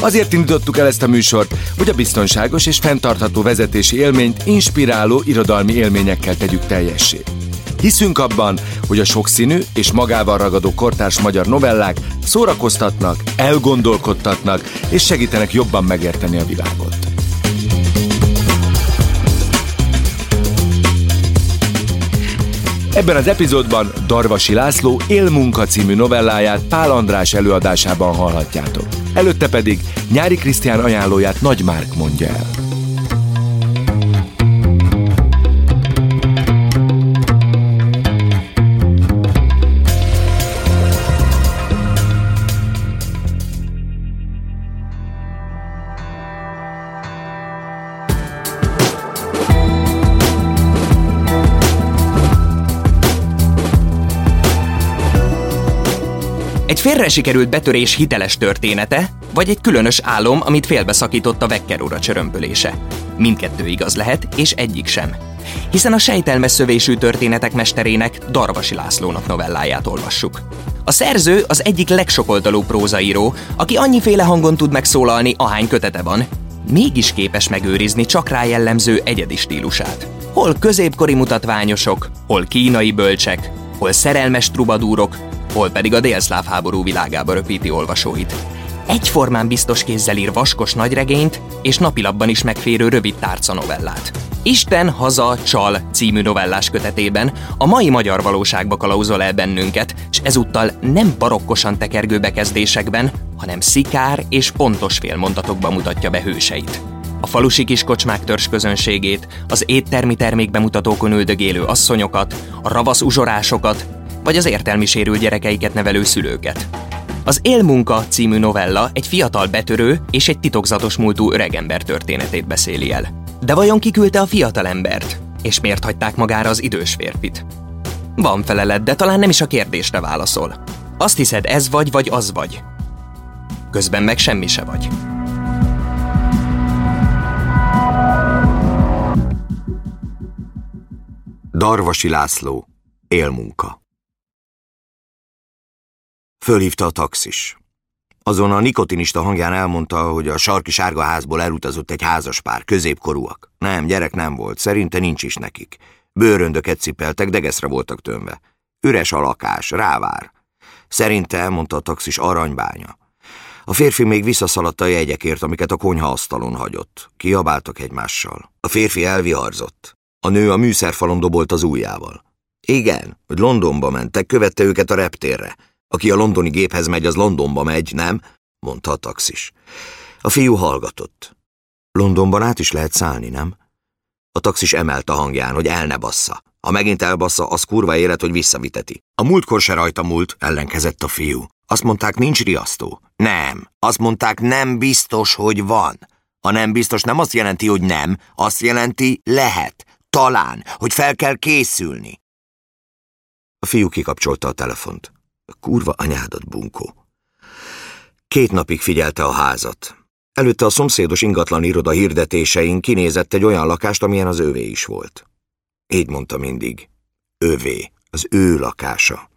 Azért indítottuk el ezt a műsort, hogy a biztonságos és fenntartható vezetési élményt inspiráló irodalmi élményekkel tegyük teljessé. Hiszünk abban, hogy a sokszínű és magával ragadó kortárs magyar novellák szórakoztatnak, elgondolkodtatnak és segítenek jobban megérteni a világot. Ebben az epizódban Darvasi László Élmunka című novelláját Pál András előadásában hallhatjátok. Előtte pedig Nyári Krisztián ajánlóját Nagy Márk mondja el. Félre sikerült betörés hiteles története, vagy egy különös álom, amit félbeszakított a Vekker óra csörömpölése. Mindkettő igaz lehet, és egyik sem. Hiszen a sejtelmes szövésű történetek mesterének, Darvasi Lászlónak novelláját olvassuk. A szerző az egyik legsokoldalú prózaíró, aki annyiféle hangon tud megszólalni, ahány kötete van, mégis képes megőrizni csak rá jellemző egyedi stílusát. Hol középkori mutatványosok, hol kínai bölcsek, hol szerelmes trubadúrok, hol pedig a délszláv háború világába röpíti olvasóit. Egyformán biztos kézzel ír vaskos nagyregényt és napilapban is megférő rövid tárca novellát. Isten, haza, csal című novellás kötetében a mai magyar valóságba kalauzol el bennünket, és ezúttal nem barokkosan tekergő bekezdésekben, hanem szikár és pontos félmondatokban mutatja be hőseit. A falusi kiskocsmák törzs közönségét, az éttermi termékbemutatókon üldögélő asszonyokat, a ravasz uzsorásokat, vagy az értelmi sérült gyerekeiket nevelő szülőket. Az Élmunka című novella egy fiatal betörő és egy titokzatos múltú öregember történetét beszéli el. De vajon kiküldte a fiatal embert? És miért hagyták magára az idős férfit? Van felelet, de talán nem is a kérdésre válaszol. Azt hiszed, ez vagy, vagy az vagy. Közben meg semmi se vagy. Darvasi László, élmunka. Fölhívta a taxis. Azon a nikotinista hangján elmondta, hogy a sarki sárga házból elutazott egy házas pár, középkorúak. Nem, gyerek nem volt, szerinte nincs is nekik. Bőröndöket cipeltek, degeszre voltak tömve. Üres a lakás, rávár. Szerinte, mondta a taxis, aranybánya. A férfi még visszaszaladt a jegyekért, amiket a konyha asztalon hagyott. Kiabáltak egymással. A férfi elviharzott. A nő a műszerfalon dobolt az ujjával. Igen, hogy Londonba mentek, követte őket a reptérre. Aki a londoni géphez megy, az Londonba megy, nem? mondta a taxis. A fiú hallgatott. Londonban át is lehet szállni, nem? A taxis emelt a hangján, hogy el ne bassza. Ha megint elbassza, az kurva élet, hogy visszaviteti. A múltkor se rajta múlt, ellenkezett a fiú. Azt mondták, nincs riasztó. Nem. Azt mondták, nem biztos, hogy van. A nem biztos nem azt jelenti, hogy nem, azt jelenti, lehet, talán, hogy fel kell készülni. A fiú kikapcsolta a telefont. Kurva anyádat, bunkó. Két napig figyelte a házat. Előtte a szomszédos ingatlan iroda hirdetésein kinézett egy olyan lakást, amilyen az övé is volt. Így mondta mindig. Övé, az ő lakása.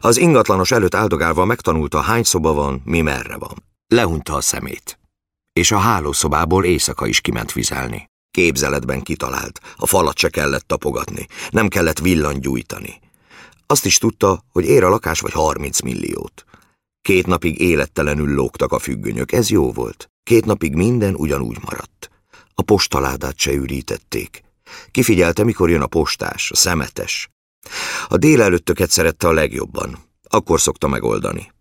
Az ingatlanos előtt áldogálva megtanulta, hány szoba van, mi merre van. Lehunta a szemét. És a hálószobából éjszaka is kiment vizelni. Képzeletben kitalált, a falat se kellett tapogatni, nem kellett villangyújtani. Azt is tudta, hogy ér a lakás vagy 30 milliót. Két napig élettelenül lógtak a függönyök, ez jó volt. Két napig minden ugyanúgy maradt. A postaládát se ürítették. Kifigyelte, mikor jön a postás, a szemetes. A délelőttöket szerette a legjobban. Akkor szokta megoldani.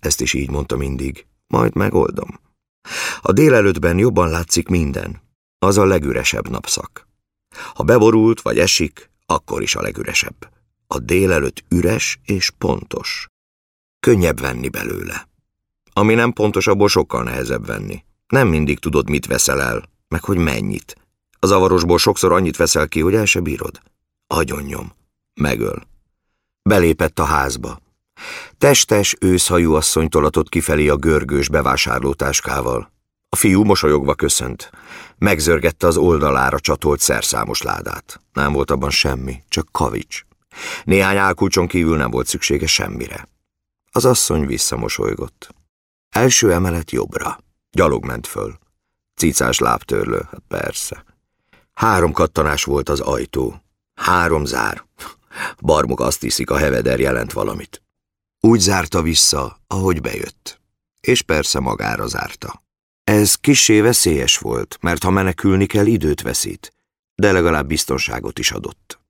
Ezt is így mondta mindig. Majd megoldom. A délelőttben jobban látszik minden. Az a legüresebb napszak. Ha beborult vagy esik, akkor is a legüresebb. A délelőtt üres és pontos. Könnyebb venni belőle. Ami nem pontos, abból sokkal nehezebb venni. Nem mindig tudod, mit veszel el, meg hogy mennyit. A zavarosból sokszor annyit veszel ki, hogy el se bírod. Agyonnyom. Megöl. Belépett a házba. Testes, őszhajú asszony tolatott kifelé a görgős bevásárlótáskával. A fiú mosolyogva köszönt. Megzörgette az oldalára csatolt szerszámos ládát. Nem volt abban semmi, csak kavics. Néhány álkulcson kívül nem volt szüksége semmire. Az asszony visszamosolygott. Első emelet jobbra. Gyalog ment föl. Cicás lábtörlő, hát persze. Három kattanás volt az ajtó. Három zár. Barmok azt hiszik, a heveder jelent valamit. Úgy zárta vissza, ahogy bejött. És persze magára zárta. Ez kissé veszélyes volt, mert ha menekülni kell, időt veszít, de legalább biztonságot is adott.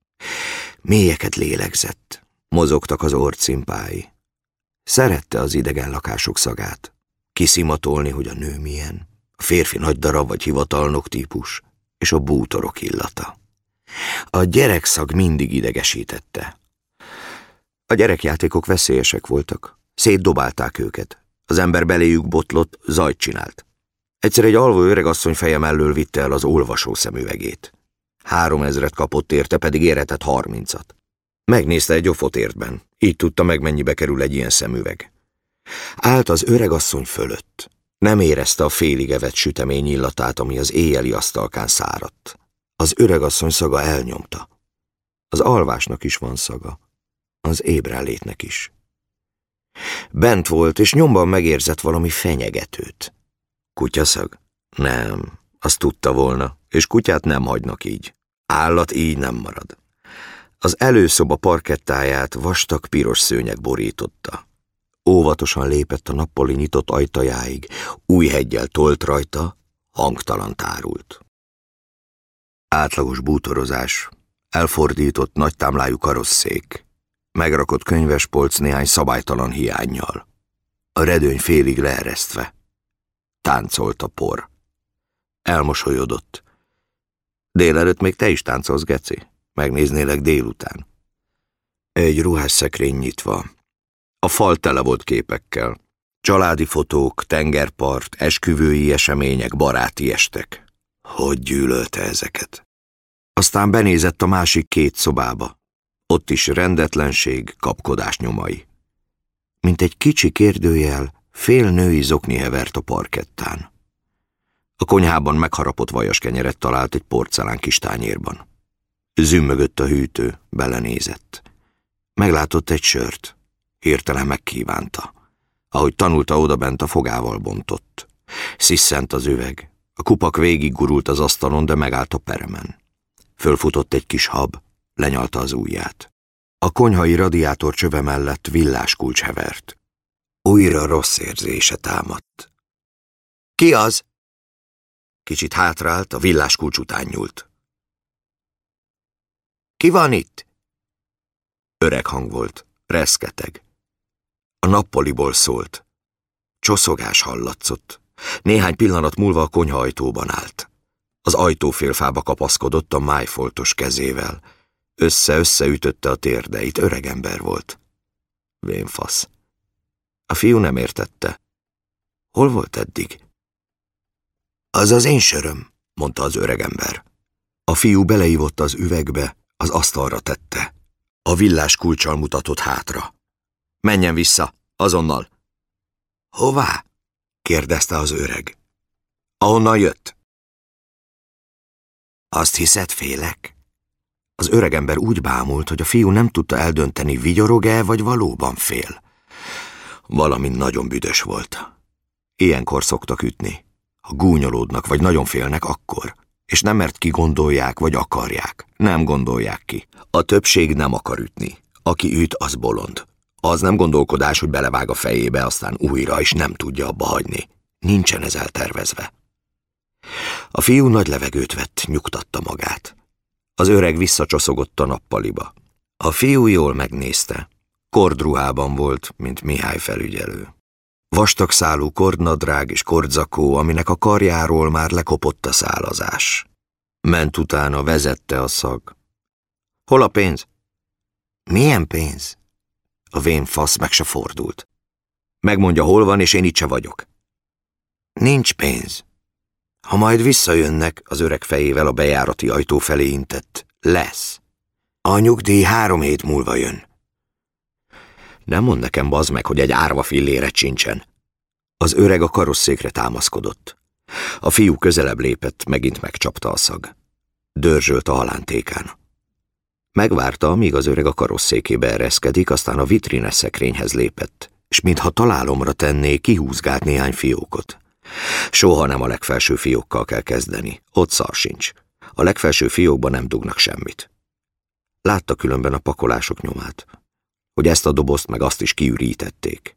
Mélyeket lélegzett, mozogtak az orcimpái. Szerette az idegen lakások szagát. Kiszimatolni, hogy a nő milyen, a férfi nagy darab vagy hivatalnok típus, és a bútorok illata. A gyerekszag mindig idegesítette. A gyerekjátékok veszélyesek voltak. Szétdobálták őket. Az ember beléjük botlott, zajt csinált. Egyszer egy alvó öregasszony feje mellől vitte el az olvasó szemüvegét. Három ezret kapott érte, pedig éretett harmincat. Megnézte egy ofotértben, így tudta meg, mennyibe kerül egy ilyen szemüveg. Állt az öregasszony fölött. Nem érezte a félig evett sütemény illatát, ami az éjjeli asztalkán száradt. Az öregasszony szaga elnyomta. Az alvásnak is van szaga, az ébrenlétnek is. Bent volt, és nyomban megérzett valami fenyegetőt. Kutyaszag? Nem, azt tudta volna, és kutyát nem hagynak így. Állat így nem marad. Az előszoba parkettáját vastag piros szőnyeg borította. Óvatosan lépett a nappali nyitott ajtajáig, új hegyel tolt rajta, hangtalan tárult. Átlagos bútorozás, elfordított nagy támlájú karosszék, megrakott könyvespolc néhány szabálytalan hiányjal. A redőny félig leeresztve. Táncolt a por. Elmosolyodott. Délelőtt még te is táncolsz, Geci? Megnéznélek délután. Egy ruhás szekrény nyitva. A fal tele volt képekkel. Családi fotók, tengerpart, esküvői események, baráti estek. Hogy gyűlölte ezeket? Aztán benézett a másik két szobába. Ott is rendetlenség, kapkodás nyomai. Mint egy kicsi kérdőjel, fél női zokni hevert a parkettán. A konyhában megharapott vajas kenyeret talált egy porcelán kis tányérban. Zümmögött a hűtő, belenézett. Meglátott egy sört. Hirtelen megkívánta. Ahogy tanulta odabent, a fogával bontott. Sziszent az üveg. A kupak végig gurult az asztalon, de megállt a peremen. Fölfutott egy kis hab, lenyalta az ujját. A konyhai radiátor csöve mellett villás kulcs hevert. Újra rossz érzése támadt. Ki az? Kicsit hátrált, a villás kulcs után nyúlt. Ki van itt? Öreg hang volt, reszketeg. A nappaliból szólt. Csoszogás hallatszott. Néhány pillanat múlva a konyha ajtóban állt. Az ajtófélfába kapaszkodott a májfoltos kezével. Össze-összeütötte a térdeit, öregember volt. Vénfasz. A fiú nem értette. Hol volt eddig? Az az én söröm, mondta az öregember. A fiú beleívott az üvegbe, az asztalra tette. A villás kulcsal mutatott hátra. Menjen vissza, azonnal. Hová? kérdezte az öreg. Ahonnan jött? Azt hiszed, félek? Az öregember úgy bámult, hogy a fiú nem tudta eldönteni, vigyorog-e, vagy valóban fél. Valami nagyon büdös volt. Ilyenkor szoktak ütni. Ha gúnyolódnak, vagy nagyon félnek, akkor. És nem mert ki gondolják, vagy akarják. Nem gondolják ki. A többség nem akar ütni. Aki üt, az bolond. Az nem gondolkodás, hogy belevág a fejébe, aztán újra, és nem tudja abba hagyni. Nincsen ez eltervezve. A fiú nagy levegőt vett, nyugtatta magát. Az öreg visszacsoszogott a nappaliba. A fiú jól megnézte. Kordruhában volt, mint Mihály felügyelő. Vastag szálú kordnadrág és kordzakó, aminek a karjáról már lekopott a szálazás. Ment utána, vezette a szag. Hol a pénz? Milyen pénz? A vén fasz meg se fordult. Megmondja, hol van, és én itt se vagyok. Nincs pénz, Ha majd visszajönnek, az öreg fejével a bejárati ajtó felé intett. Lesz. A nyugdíj három hét múlva jön. Nem mond nekem, bazd meg, hogy egy árva fillére sincsen. Az öreg a karosszékre támaszkodott. A fiú közelebb lépett, megint megcsapta a szag. Dörzsölt a halántékán. Megvárta, amíg az öreg a karosszékébe ereszkedik, aztán a vitrines szekrényhez lépett, és mintha találomra tenné, kihúzgált néhány fiókot. Soha nem a legfelső fiókkal kell kezdeni, ott szar sincs. A legfelső fiókban nem dugnak semmit. Látta különben a pakolások nyomát, hogy ezt a dobozt meg azt is kiürítették.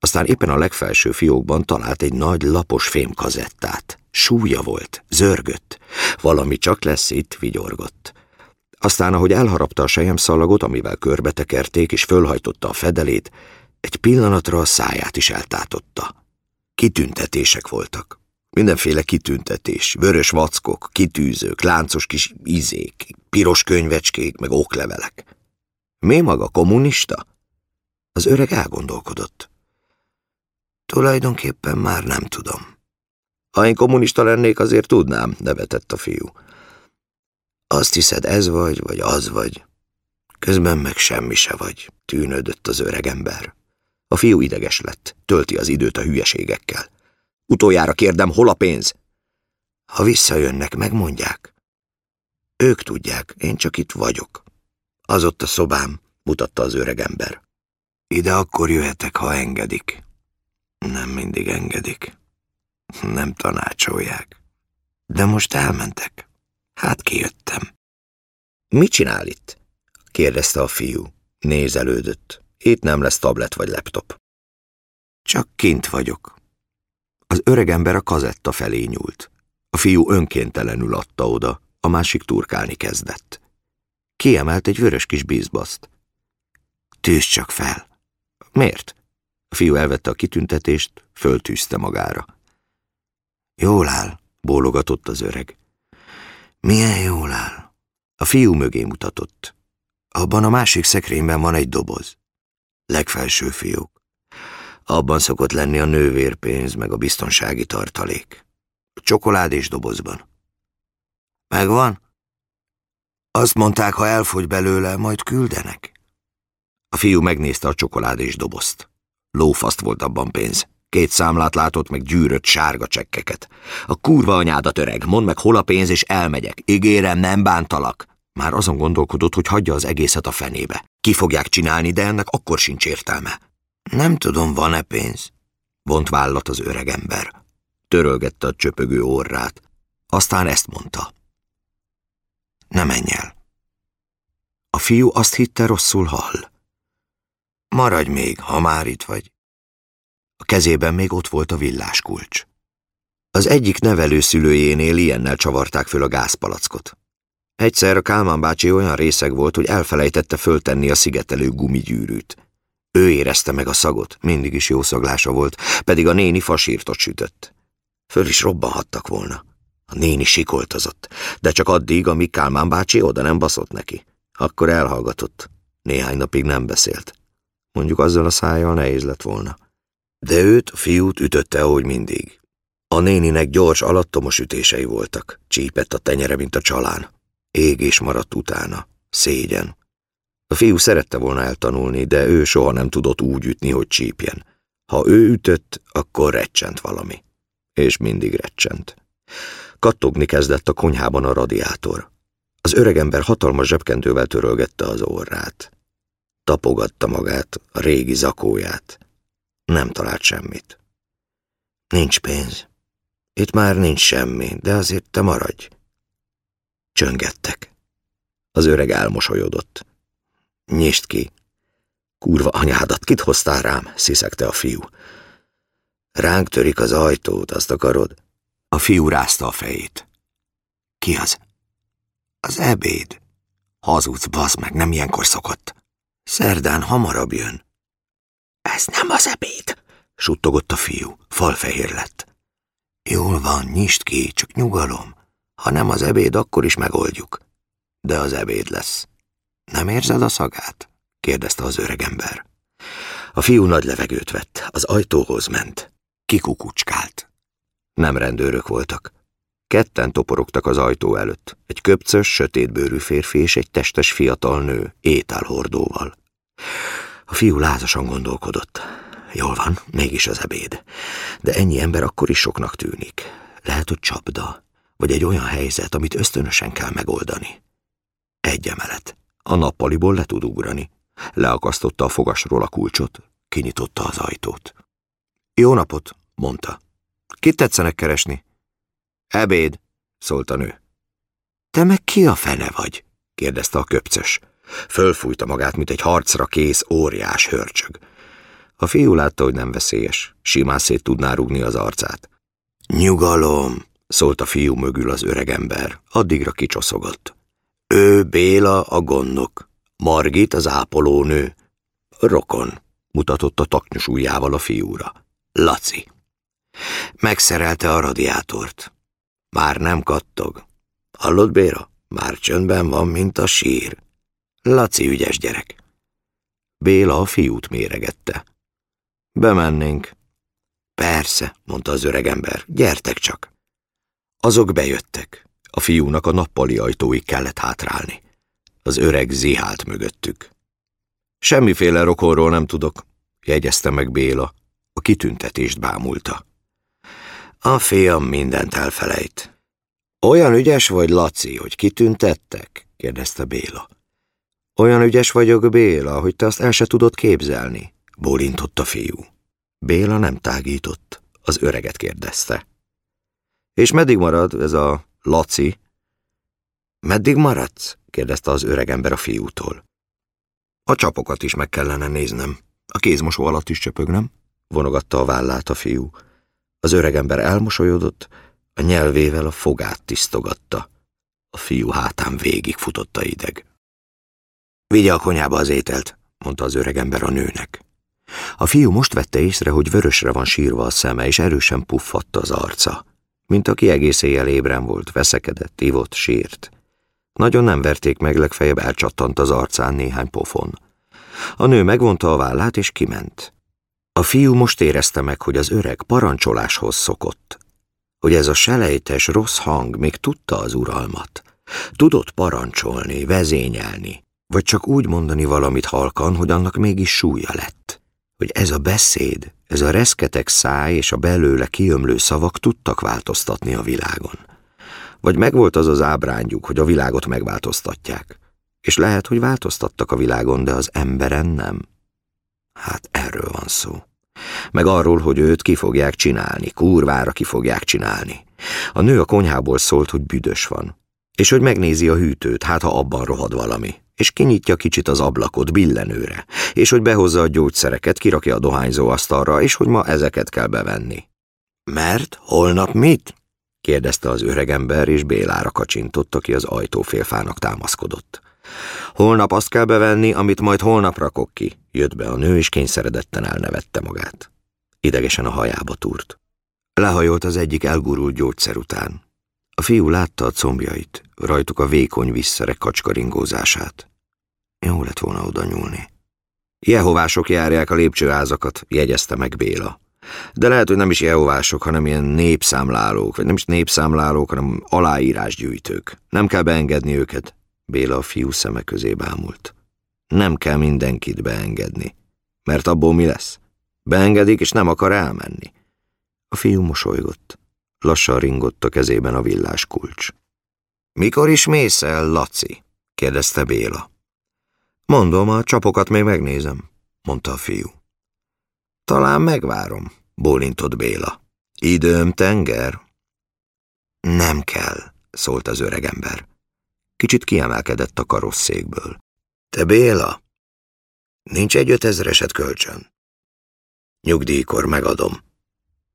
Aztán éppen a legfelső fiókban talált egy nagy lapos fémkazettát. Súlya volt, zörgött. Valami csak lesz itt, vigyorgott. Aztán, ahogy elharapta a sejemszallagot, amivel körbetekerték és fölhajtotta a fedelét, egy pillanatra a száját is eltátotta. Kitüntetések voltak. Mindenféle kitüntetés, vörös vackok, kitűzők, láncos kis izék, piros könyvecskék, meg oklevelek. Mi maga kommunista? Az öreg elgondolkodott. Tulajdonképpen már nem tudom. Ha én kommunista lennék, azért tudnám, nevetett a fiú. Azt hiszed, ez vagy, vagy az vagy. Közben meg semmi se vagy, tűnődött az öreg ember. A fiú ideges lett, tölti az időt a hülyeségekkel. Utoljára kérdem, hol a pénz? Ha visszajönnek, megmondják. Ők tudják, én csak itt vagyok. Az ott a szobám, mutatta az öreg ember. Ide akkor jöhetek, ha engedik. Nem mindig engedik. Nem tanácsolják. De most elmentek. Hát kijöttem. Mit csinál itt? kérdezte a fiú. Nézelődött. Itt nem lesz tablet vagy laptop. Csak kint vagyok. Az öregember a kazetta felé nyúlt. A fiú önkéntelenül adta oda, a másik turkálni kezdett. Kiemelt egy vörös kis bízbaszt. Tűz csak fel. Miért? A fiú elvette a kitüntetést, föltűzte magára. Jól áll, bólogatott az öreg. Milyen jól áll? A fiú mögé mutatott. Abban a másik szekrényben van egy doboz. Legfelső fiúk. Abban szokott lenni a nővérpénz, meg a biztonsági tartalék. Csokolád és dobozban. Megvan? Azt mondták, ha elfogy belőle, majd küldenek. A fiú megnézte a csokolád és dobozt. Lófaszt volt abban pénz. Két számlát látott, meg gyűrött sárga csekkeket. A kurva anyádat öreg, mondd meg hol a pénz, és elmegyek. Ígérem, nem bántalak. Már azon gondolkodott, hogy hagyja az egészet a fenébe. Ki fogják csinálni, de ennek akkor sincs értelme. Nem tudom, van-e pénz? Vont vállat az öreg ember. Törölgette a csöpögő orrát. Aztán ezt mondta. Ne menj el. A fiú azt hitte, rosszul hall. Maradj még, ha már itt vagy. A kezében még ott volt a villáskulcs. Az egyik nevelőszülőjénél ilyennel csavarták föl a gázpalackot. Egyszer a Kálmán bácsi olyan részeg volt, hogy elfelejtette föltenni a szigetelő gumigyűrűt. Ő érezte meg a szagot, mindig is jó szaglása volt, pedig a néni fasírtot sütött. Föl is robbanhattak volna. A néni sikoltozott, de csak addig, amíg Kálmán bácsi oda nem baszott neki. Akkor elhallgatott. Néhány napig nem beszélt. Mondjuk azzal a szájjal nehéz lett volna. De őt, fiút ütötte, ahogy mindig. A néninek gyors, alattomos ütései voltak. Csípett a tenyere, mint a csalán. Égés maradt utána. Szégyen. A fiú szerette volna eltanulni, de ő soha nem tudott úgy ütni, hogy csípjen. Ha ő ütött, akkor recsent valami. És mindig recsent. Kattogni kezdett a konyhában a radiátor. Az öregember hatalmas zsebkendővel törölgette az orrát. Tapogatta magát, a régi zakóját. Nem talált semmit. Nincs pénz. Itt már nincs semmi, de azért te maradj. Csöngettek. Az öreg elmosolyodott. Nyisd ki. Kurva anyádat, kit hoztál rám? sziszegte a fiú. Ránk törik az ajtót, azt akarod? A fiú rázta a fejét. Ki az? Az ebéd. Hazudsz, bazd meg, nem ilyenkor szokott. Szerdán hamarabb jön. Ez nem az ebéd, suttogott a fiú. Falfehér lett. Jól van, nyisd ki, csak nyugalom. Ha nem az ebéd, akkor is megoldjuk. De az ebéd lesz. Nem érzed a szagát? kérdezte az öregember. A fiú nagy levegőt vett, az ajtóhoz ment. Kikukucskált. Nem rendőrök voltak. Ketten toporogtak az ajtó előtt, egy köpcös, sötétbőrű férfi és egy testes fiatal nő, ételhordóval. A fiú lázasan gondolkodott. Jól van, mégis az ebéd. De ennyi ember akkor is soknak tűnik. Lehet, hogy csapda, vagy egy olyan helyzet, amit ösztönösen kell megoldani. Egy emelet. A nappaliból le tud ugrani. Leakasztotta a fogasról a kulcsot, kinyitotta az ajtót. Jó napot, mondta. Kit tetszenek keresni? Ebéd, szólt a nő. Te meg ki a fene vagy? kérdezte a köpcös. Fölfújta magát, mint egy harcra kész óriás hörcsög. A fiú látta, hogy nem veszélyes, simán szét tudná rúgni az arcát. Nyugalom, szólt a fiú mögül az öregember, addigra kicsoszogott. Ő Béla a gondnok, Margit az ápolónő. Rokon, mutatott a taknyos ujjával a fiúra. Laci. Megszerelte a radiátort. Már nem kattog. Hallod, Béra? Már csöndben van, mint a sír. Laci ügyes gyerek. Béla a fiút méregette. Bemennénk. Persze, mondta az öregember, gyertek csak. Azok bejöttek. A fiúnak a nappali ajtóig kellett hátrálni. Az öreg zihált mögöttük. Semmiféle rokonról nem tudok, jegyezte meg Béla. A kitüntetést bámulta. A fiam mindent elfelejt. Olyan ügyes vagy, Laci, hogy kitüntettek? kérdezte Béla. Olyan ügyes vagyok, Béla, hogy te azt el se tudod képzelni, bólintott a fiú. Béla nem tágított, az öreget kérdezte. És meddig marad ez a Laci? Meddig maradsz? kérdezte az öregember a fiútól. A csapokat is meg kellene néznem. A kézmosó alatt is csöpögnem, vonogatta a vállát a fiú. Az öregember elmosolyodott, a nyelvével a fogát tisztogatta. A fiú hátán végig futott a ideg. Vigye a konyába az ételt, mondta az öregember a nőnek. A fiú most vette észre, hogy vörösre van sírva a szeme, és erősen puffatta az arca. Mint aki egész éjjel ébren volt, veszekedett, ivott, sírt. Nagyon nem verték meg, legfeljebb elcsattant az arcán néhány pofon. A nő megvonta a vállát, és kiment. A fiú most érezte meg, hogy az öreg parancsoláshoz szokott, hogy ez a selejtes rossz hang még tudta az uralmat. Tudott parancsolni, vezényelni, vagy csak úgy mondani valamit halkan, hogy annak mégis súlya lett. Hogy ez a beszéd, ez a reszketek száj és a belőle kiömlő szavak tudtak változtatni a világon. Vagy megvolt az az ábrányuk, hogy a világot megváltoztatják. És lehet, hogy változtattak a világon, de az emberen nem. Hát erről van szó. Meg arról, hogy őt ki fogják csinálni, kurvára ki fogják csinálni. A nő a konyhából szólt, hogy büdös van, és hogy megnézi a hűtőt, hát ha abban rohad valami, és kinyitja kicsit az ablakot billenőre, és hogy behozza a gyógyszereket, kirakja a dohányzó asztalra, és hogy ma ezeket kell bevenni. Mert holnap mit? kérdezte az öregember, és Bélára kacsintott, aki az ajtófélfának támaszkodott. Holnap azt kell bevenni, amit majd holnap rakok ki. Jött be a nő, és kényszeredetten elnevette magát. Idegesen a hajába túrt. Lehajolt az egyik elgurult gyógyszer után. A fiú látta a combjait, rajtuk a vékony visszerek kacskaringózását. Jó lett volna oda nyúlni. Jehovások járják a lépcsőházakat, jegyezte meg Béla. De lehet, hogy nem is jehovások, hanem ilyen népszámlálók, vagy nem is népszámlálók, hanem aláírásgyűjtők. Nem kell beengedni őket. Béla a fiú szeme közé bámult. Nem kell mindenkit beengedni, mert abból mi lesz? Beengedik, és nem akar elmenni. A fiú mosolygott. Lassan ringott a kezében a villás kulcs. Mikor is mész el, Laci? kérdezte Béla. Mondom, a csapokat még megnézem, mondta a fiú. Talán megvárom, bólintott Béla. Időm tenger? Nem kell, szólt az öregember. Kicsit kiemelkedett a karosszékből. Te Béla, nincs egy ötezereset kölcsön. Nyugdíjkor megadom.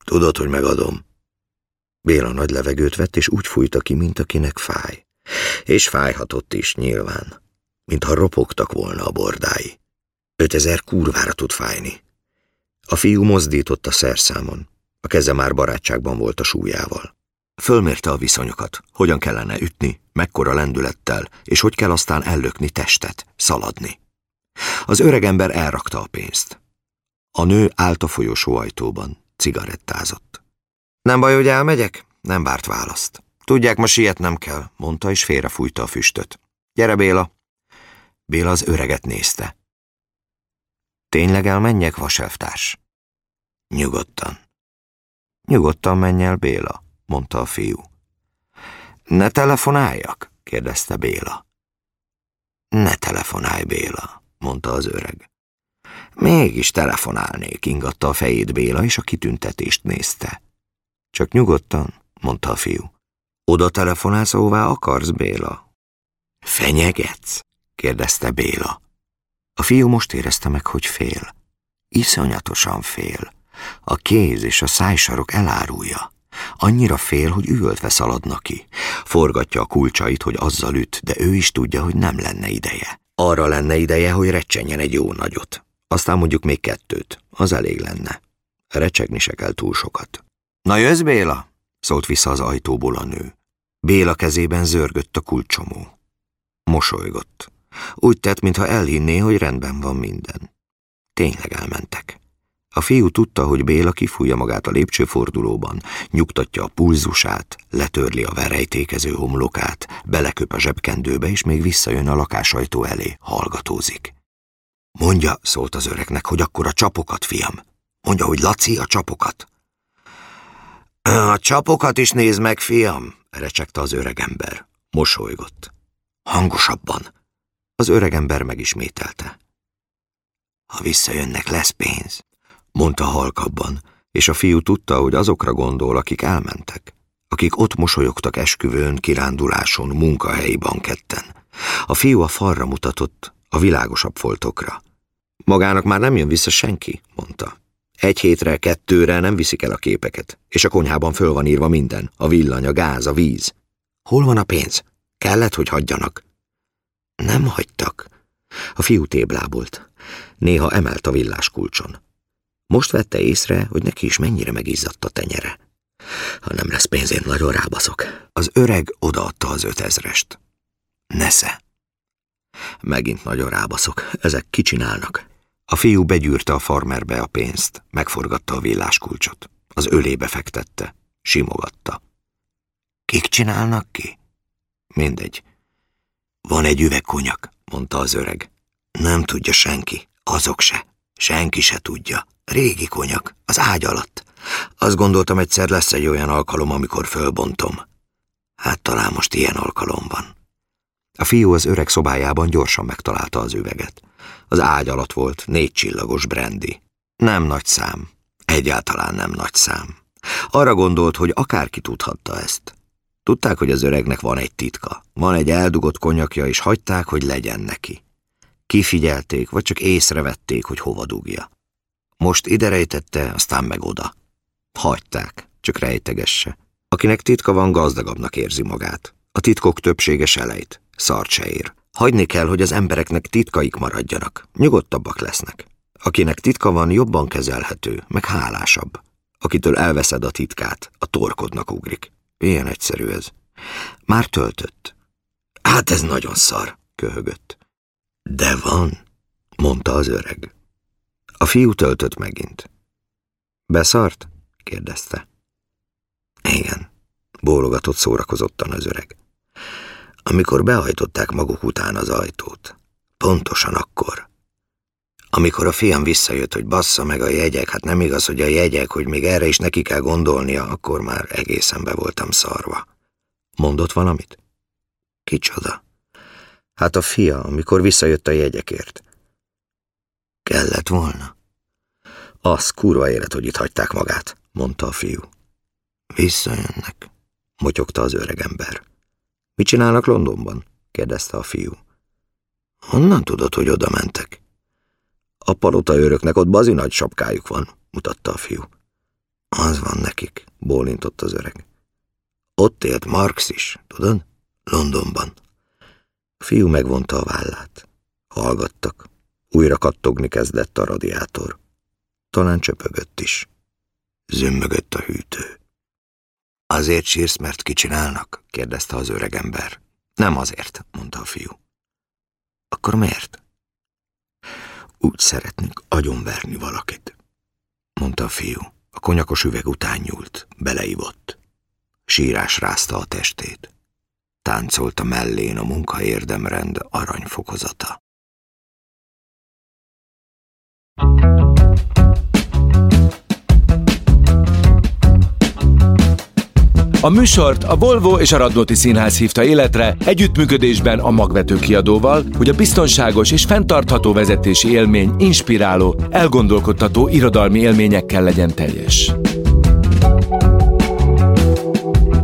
Tudod, hogy megadom. Béla nagy levegőt vett, és úgy fújta ki, mint akinek fáj. És fájhatott is nyilván, mintha ropogtak volna a bordái. Ötezer kurvára tud fájni. A fiú mozdított a szerszámon. A keze már barátságban volt a súlyával. Fölmérte a viszonyokat, hogyan kellene ütni, mekkora lendülettel, és hogy kell aztán ellökni testet, szaladni. Az öregember elrakta a pénzt. A nő állt a folyosó ajtóban, cigarettázott. Nem baj, hogy elmegyek? Nem várt választ. Tudják, ma sietnem kell, mondta, és félrefújta a füstöt. Gyere, Béla! Béla az öreget nézte. Tényleg elmenjek, vaselvtárs? Nyugodtan. Nyugodtan menj el, Béla, mondta a fiú. Ne telefonáljak? kérdezte Béla. Ne telefonálj, Béla, mondta az öreg. Mégis telefonálnék, ingatta a fejét Béla, és a kitüntetést nézte. Csak nyugodtan, mondta a fiú. Oda telefonálsz, ahová akarsz, Béla? Fenyegetsz? kérdezte Béla. A fiú most érezte meg, hogy fél. Iszonyatosan fél. A kéz és a szájsarok elárulja. Annyira fél, hogy üvöltve szaladna ki. Forgatja a kulcsait, hogy azzal üt, de ő is tudja, hogy nem lenne ideje. Arra lenne ideje, hogy recsenjen egy jó nagyot. Aztán mondjuk még kettőt. Az elég lenne. Recsegni se kell túl sokat. Na jössz, Béla? szólt vissza az ajtóból a nő. Béla kezében zörgött a kulcsomó. Mosolygott. Úgy tett, mintha elhinné, hogy rendben van minden. Tényleg elmentek. A fiú tudta, hogy Béla kifújja magát a lépcsőfordulóban, nyugtatja a pulzusát, letörli a verejtékező homlokát, beleköp a zsebkendőbe, és még visszajön a lakásajtó elé, hallgatózik. Mondja, szólt az öregnek, hogy akkor a csapokat, fiam. Mondja, hogy Laci a csapokat. A csapokat is nézd meg, fiam, recsegte az öregember. Mosolygott. Hangosabban. Az öregember megismételte. Ha visszajönnek, lesz pénz, mondta halkabban, és a fiú tudta, hogy azokra gondol, akik elmentek, akik ott mosolyogtak esküvőn, kiránduláson, munkahelyi banketten. A fiú a falra mutatott, a világosabb foltokra. Magának már nem jön vissza senki, mondta. Egy hétre, kettőre nem viszik el a képeket, és a konyhában föl van írva minden, a villany, a gáz, a víz. Hol van a pénz? Kellett, hogy hagyjanak. Nem hagytak. A fiú téblábolt. Néha emelt a villás kulcson. Most vette észre, hogy neki is mennyire megizzadt a tenyere. Ha nem lesz pénzén, nagyon rábaszok. Az öreg odaadta az ötezrest. Nesze. Megint nagyon rábaszok, ezek kicsinálnak. A fiú begyűrte a farmerbe a pénzt, megforgatta a villáskulcsot. Az ölébe fektette, simogatta. Kik csinálnak ki? Mindegy. Van egy üveg konyak, mondta az öreg. Nem tudja senki, azok se. Senki se tudja. Régi konyak, az ágy alatt. Azt gondoltam, egyszer lesz egy olyan alkalom, amikor fölbontom. Hát talán most ilyen alkalom van. A fiú az öreg szobájában gyorsan megtalálta az üveget. Az ágy alatt volt négy csillagos brandy. Nem nagy szám. Egyáltalán nem nagy szám. Arra gondolt, hogy akárki tudhatta ezt. Tudták, hogy az öregnek van egy titka. Van egy eldugott konyakja, és hagyták, hogy legyen neki. Kifigyelték, vagy csak észrevették, hogy hova dugja. Most ide rejtette, aztán meg oda. Hagyták, csak rejtegesse. Akinek titka van, gazdagabbnak érzi magát. A titkok többsége selejt, szart se ér. Hagyni kell, hogy az embereknek titkaik maradjanak. Nyugodtabbak lesznek. Akinek titka van, jobban kezelhető, meg hálásabb. Akitől elveszed a titkát, a torkodnak ugrik. Ilyen egyszerű ez. Már töltött. Hát ez nagyon szar, köhögött. De van, mondta az öreg. A fiú töltött megint. Beszart? kérdezte. Igen, bólogatott szórakozottan az öreg. Amikor behajtották maguk után az ajtót, pontosan akkor, amikor a fiam visszajött, hogy bassza meg a jegyek, hát nem igaz, hogy a jegyek, hogy még erre is neki kell gondolnia, akkor már egészen be voltam szarva. Mondott valamit? Kicsoda? Hát a fia, amikor visszajött a jegyekért. Kellett volna. Az kurva élet, hogy itt hagyták magát, mondta a fiú. Visszajönnek, motyogta az öreg ember. Mit csinálnak Londonban? kérdezte a fiú. Honnan tudod, hogy oda mentek? A palota őröknek ott bazi nagy sapkájuk van, mutatta a fiú. Az van nekik, bólintott az öreg. Ott élt Marx is, tudod? Londonban. Fiú megvonta a vállát. Hallgattak. Újra kattogni kezdett a radiátor. Talán csöpögött is. Zümmögött a hűtő. Azért sírsz, mert kicsinálnak? kérdezte az öregember. Nem azért, mondta a fiú. Akkor miért? Úgy szeretnék agyonverni valakit, mondta a fiú. A konyakos üveg után nyúlt, beleivott. Sírás rázta a testét. Táncolt a mellén a munka érdemrend aranyfokozata. A műsort a Volvo és a Radnóti Színház hívta életre együttműködésben a magvető kiadóval, hogy a biztonságos és fenntartható vezetési élmény inspiráló, elgondolkodtató irodalmi élményekkel legyen teljes.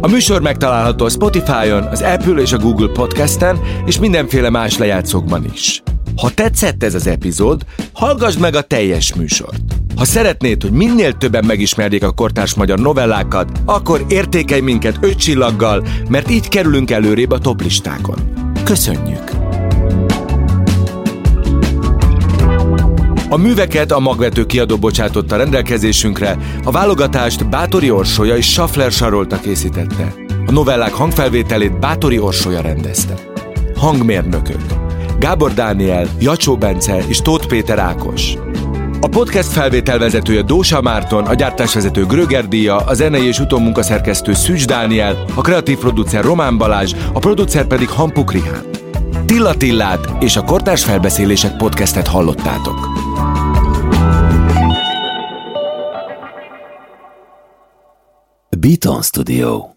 A műsor megtalálható a Spotify-on, az Apple és a Google Podcast-en és mindenféle más lejátszókban is. Ha tetszett ez az epizód, hallgassd meg a teljes műsort. Ha szeretnéd, hogy minél többen megismerjék a kortárs magyar novellákat, akkor értékelj minket öt csillaggal, mert így kerülünk előrébb a toplistákon. Köszönjük! A műveket a magvető kiadó bocsátotta rendelkezésünkre, a válogatást Bátori Orsolya és Schaffler Sarolta készítette. A novellák hangfelvételét Bátori Orsolya rendezte. Hangmérnökök Gábor Dániel, Jacsó Bence és Tóth Péter Ákos. A podcast felvételvezetője Dósa Márton, a gyártásvezető Gröger Díja, a zenei és utómunkaszerkesztő Szűcs Dániel, a kreatív producer Román Balázs, a producer pedig Hampuk Rihán. Tilla Tillát és a Kortárs Felbeszélések podcastet hallottátok. Beaton Studio